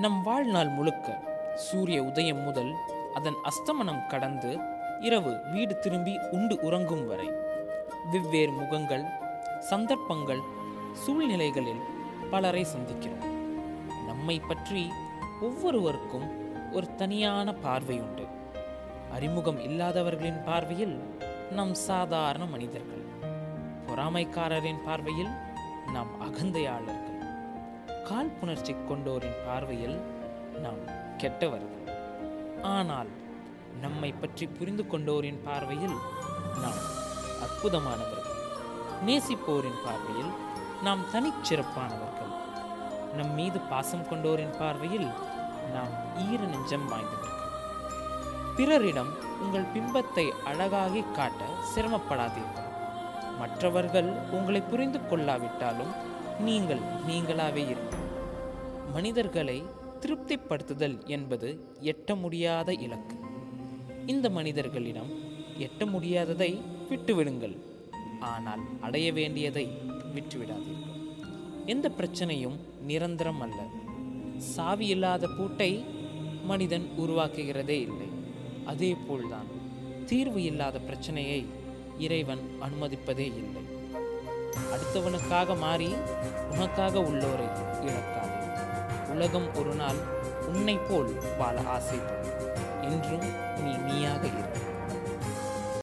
நம் வாழ்நாள் முழுக்க சூரிய உதயம் முதல் அதன் அஸ்தமனம் கடந்து இரவு வீடு திரும்பி உண்டு உறங்கும் வரை வெவ்வேறு முகங்கள் சந்தர்ப்பங்கள் சூழ்நிலைகளில் பலரை சந்திக்கிறோம். நம்மை பற்றி ஒவ்வொருவருக்கும் ஒரு தனியான பார்வை உண்டு அறிமுகம் இல்லாதவர்களின் பார்வையில் நாம் சாதாரண மனிதர்கள். பொறாமைக்காரரின் பார்வையில் நாம் அகந்தையாளர்கள். காழ்ப்புணர்ச்சி கொண்டோரின் பார்வையில் நாம் கெட்டவர்கள். ஆனால் நம்மை பற்றி புரிந்து கொண்டோரின் பார்வையில் நாம் அற்புதமானவர்கள். நேசிப்போரின் பார்வையில் நாம் தனிச்சிறப்பானவர்கள். நம் மீது பாசம் கொண்டோரின் பார்வையில் நாம் ஈர நெஞ்சம் வாய்ந்தவர்கள். பிறரிடம் உங்கள் பிம்பத்தை அழகாகி காட்ட சிரமப்படாதீர்கள். மற்றவர்கள் உங்களை புரிந்து கொள்ளாவிட்டாலும் நீங்கள் நீங்களாவே இருங்கள். மனிதர்களை திருப்திப்படுத்துதல் என்பது எட்ட முடியாத இலக்கு. இந்த மனிதர்களிடம் எட்ட முடியாததை விட்டுவிடுங்கள். ஆனால் அடைய வேண்டியதை விட்டுவிடாதீர்கள். எந்த பிரச்சனையும் நிரந்தரம் அல்ல. சாவி இல்லாத பூட்டை மனிதன் உருவாக்குகிறதே இல்லை. அதே போல்தான் தீர்வு இல்லாத பிரச்சனையை இறைவன் அனுமதிப்பதே இல்லை. அடுத்தவனுக்காக மாறி உனக்காக உள்ளோரை இழக்காதே. உலகம் ஒரு நாள் உன்னை போல் வாழ ஆசைப்படும். என்றும்